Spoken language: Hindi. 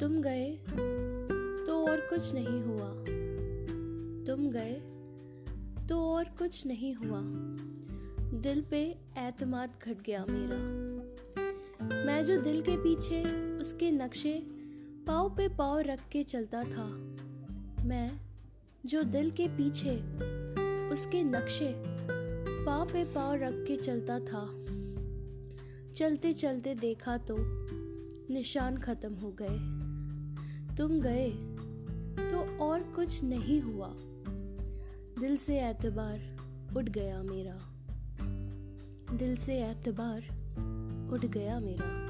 तुम गए तो और कुछ नहीं हुआ। तुम गए तो और कुछ नहीं हुआ। दिल पे एतमाद घट गया मेरा। मैं जो दिल के पीछे उसके नक्शे पाँव पे पाँव रख के चलता था, मैं जो दिल के पीछे उसके नक्शे पाँव पे पाँव रख के चलता था चलते चलते देखा तो निशान ख़त्म हो गए। तुम गए तो और कुछ नहीं हुआ। दिल से एतबार उठ गया मेरा। दिल से एतबार उठ गया मेरा।